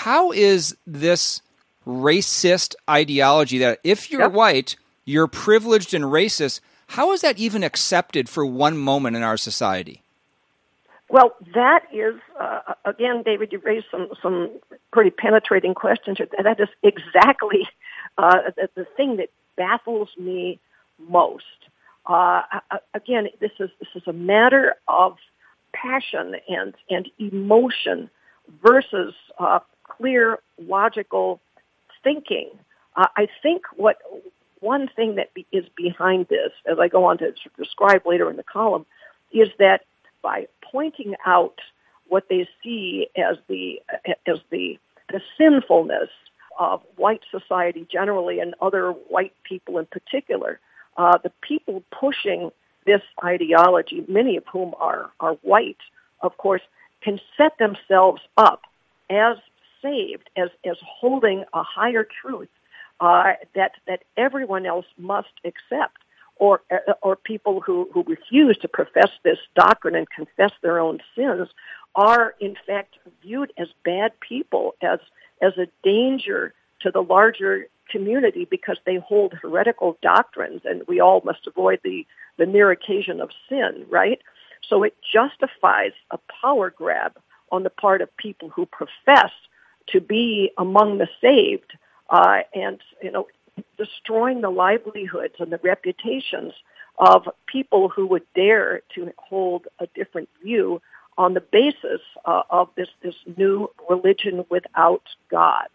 how is this racist ideology that if you're yep. white, you're privileged and racist? How is that even accepted for one moment in our society? Well, that is uh, again, David. You raised some some pretty penetrating questions. That is exactly uh, the, the thing that baffles me most. Uh, again, this is this is a matter of passion and and emotion versus uh, clear logical thinking. Uh, I think what one thing that be, is behind this, as I go on to describe later in the column, is that by pointing out what they see as the as the the sinfulness of white society generally and other white people in particular, uh, the people pushing this ideology, many of whom are are white, of course, can set themselves up as saved, as as holding a higher truth uh, that that everyone else must accept or uh, or people who, who refuse to profess this doctrine and confess their own sins are in fact viewed as bad people, as as a danger to the larger community because they hold heretical doctrines and we all must avoid the, the near occasion of sin, right? So it justifies a power grab on the part of people who profess to be among the saved uh, and, you know, destroying the livelihoods and the reputations of people who would dare to hold a different view on the basis uh, of this, this new religion without God.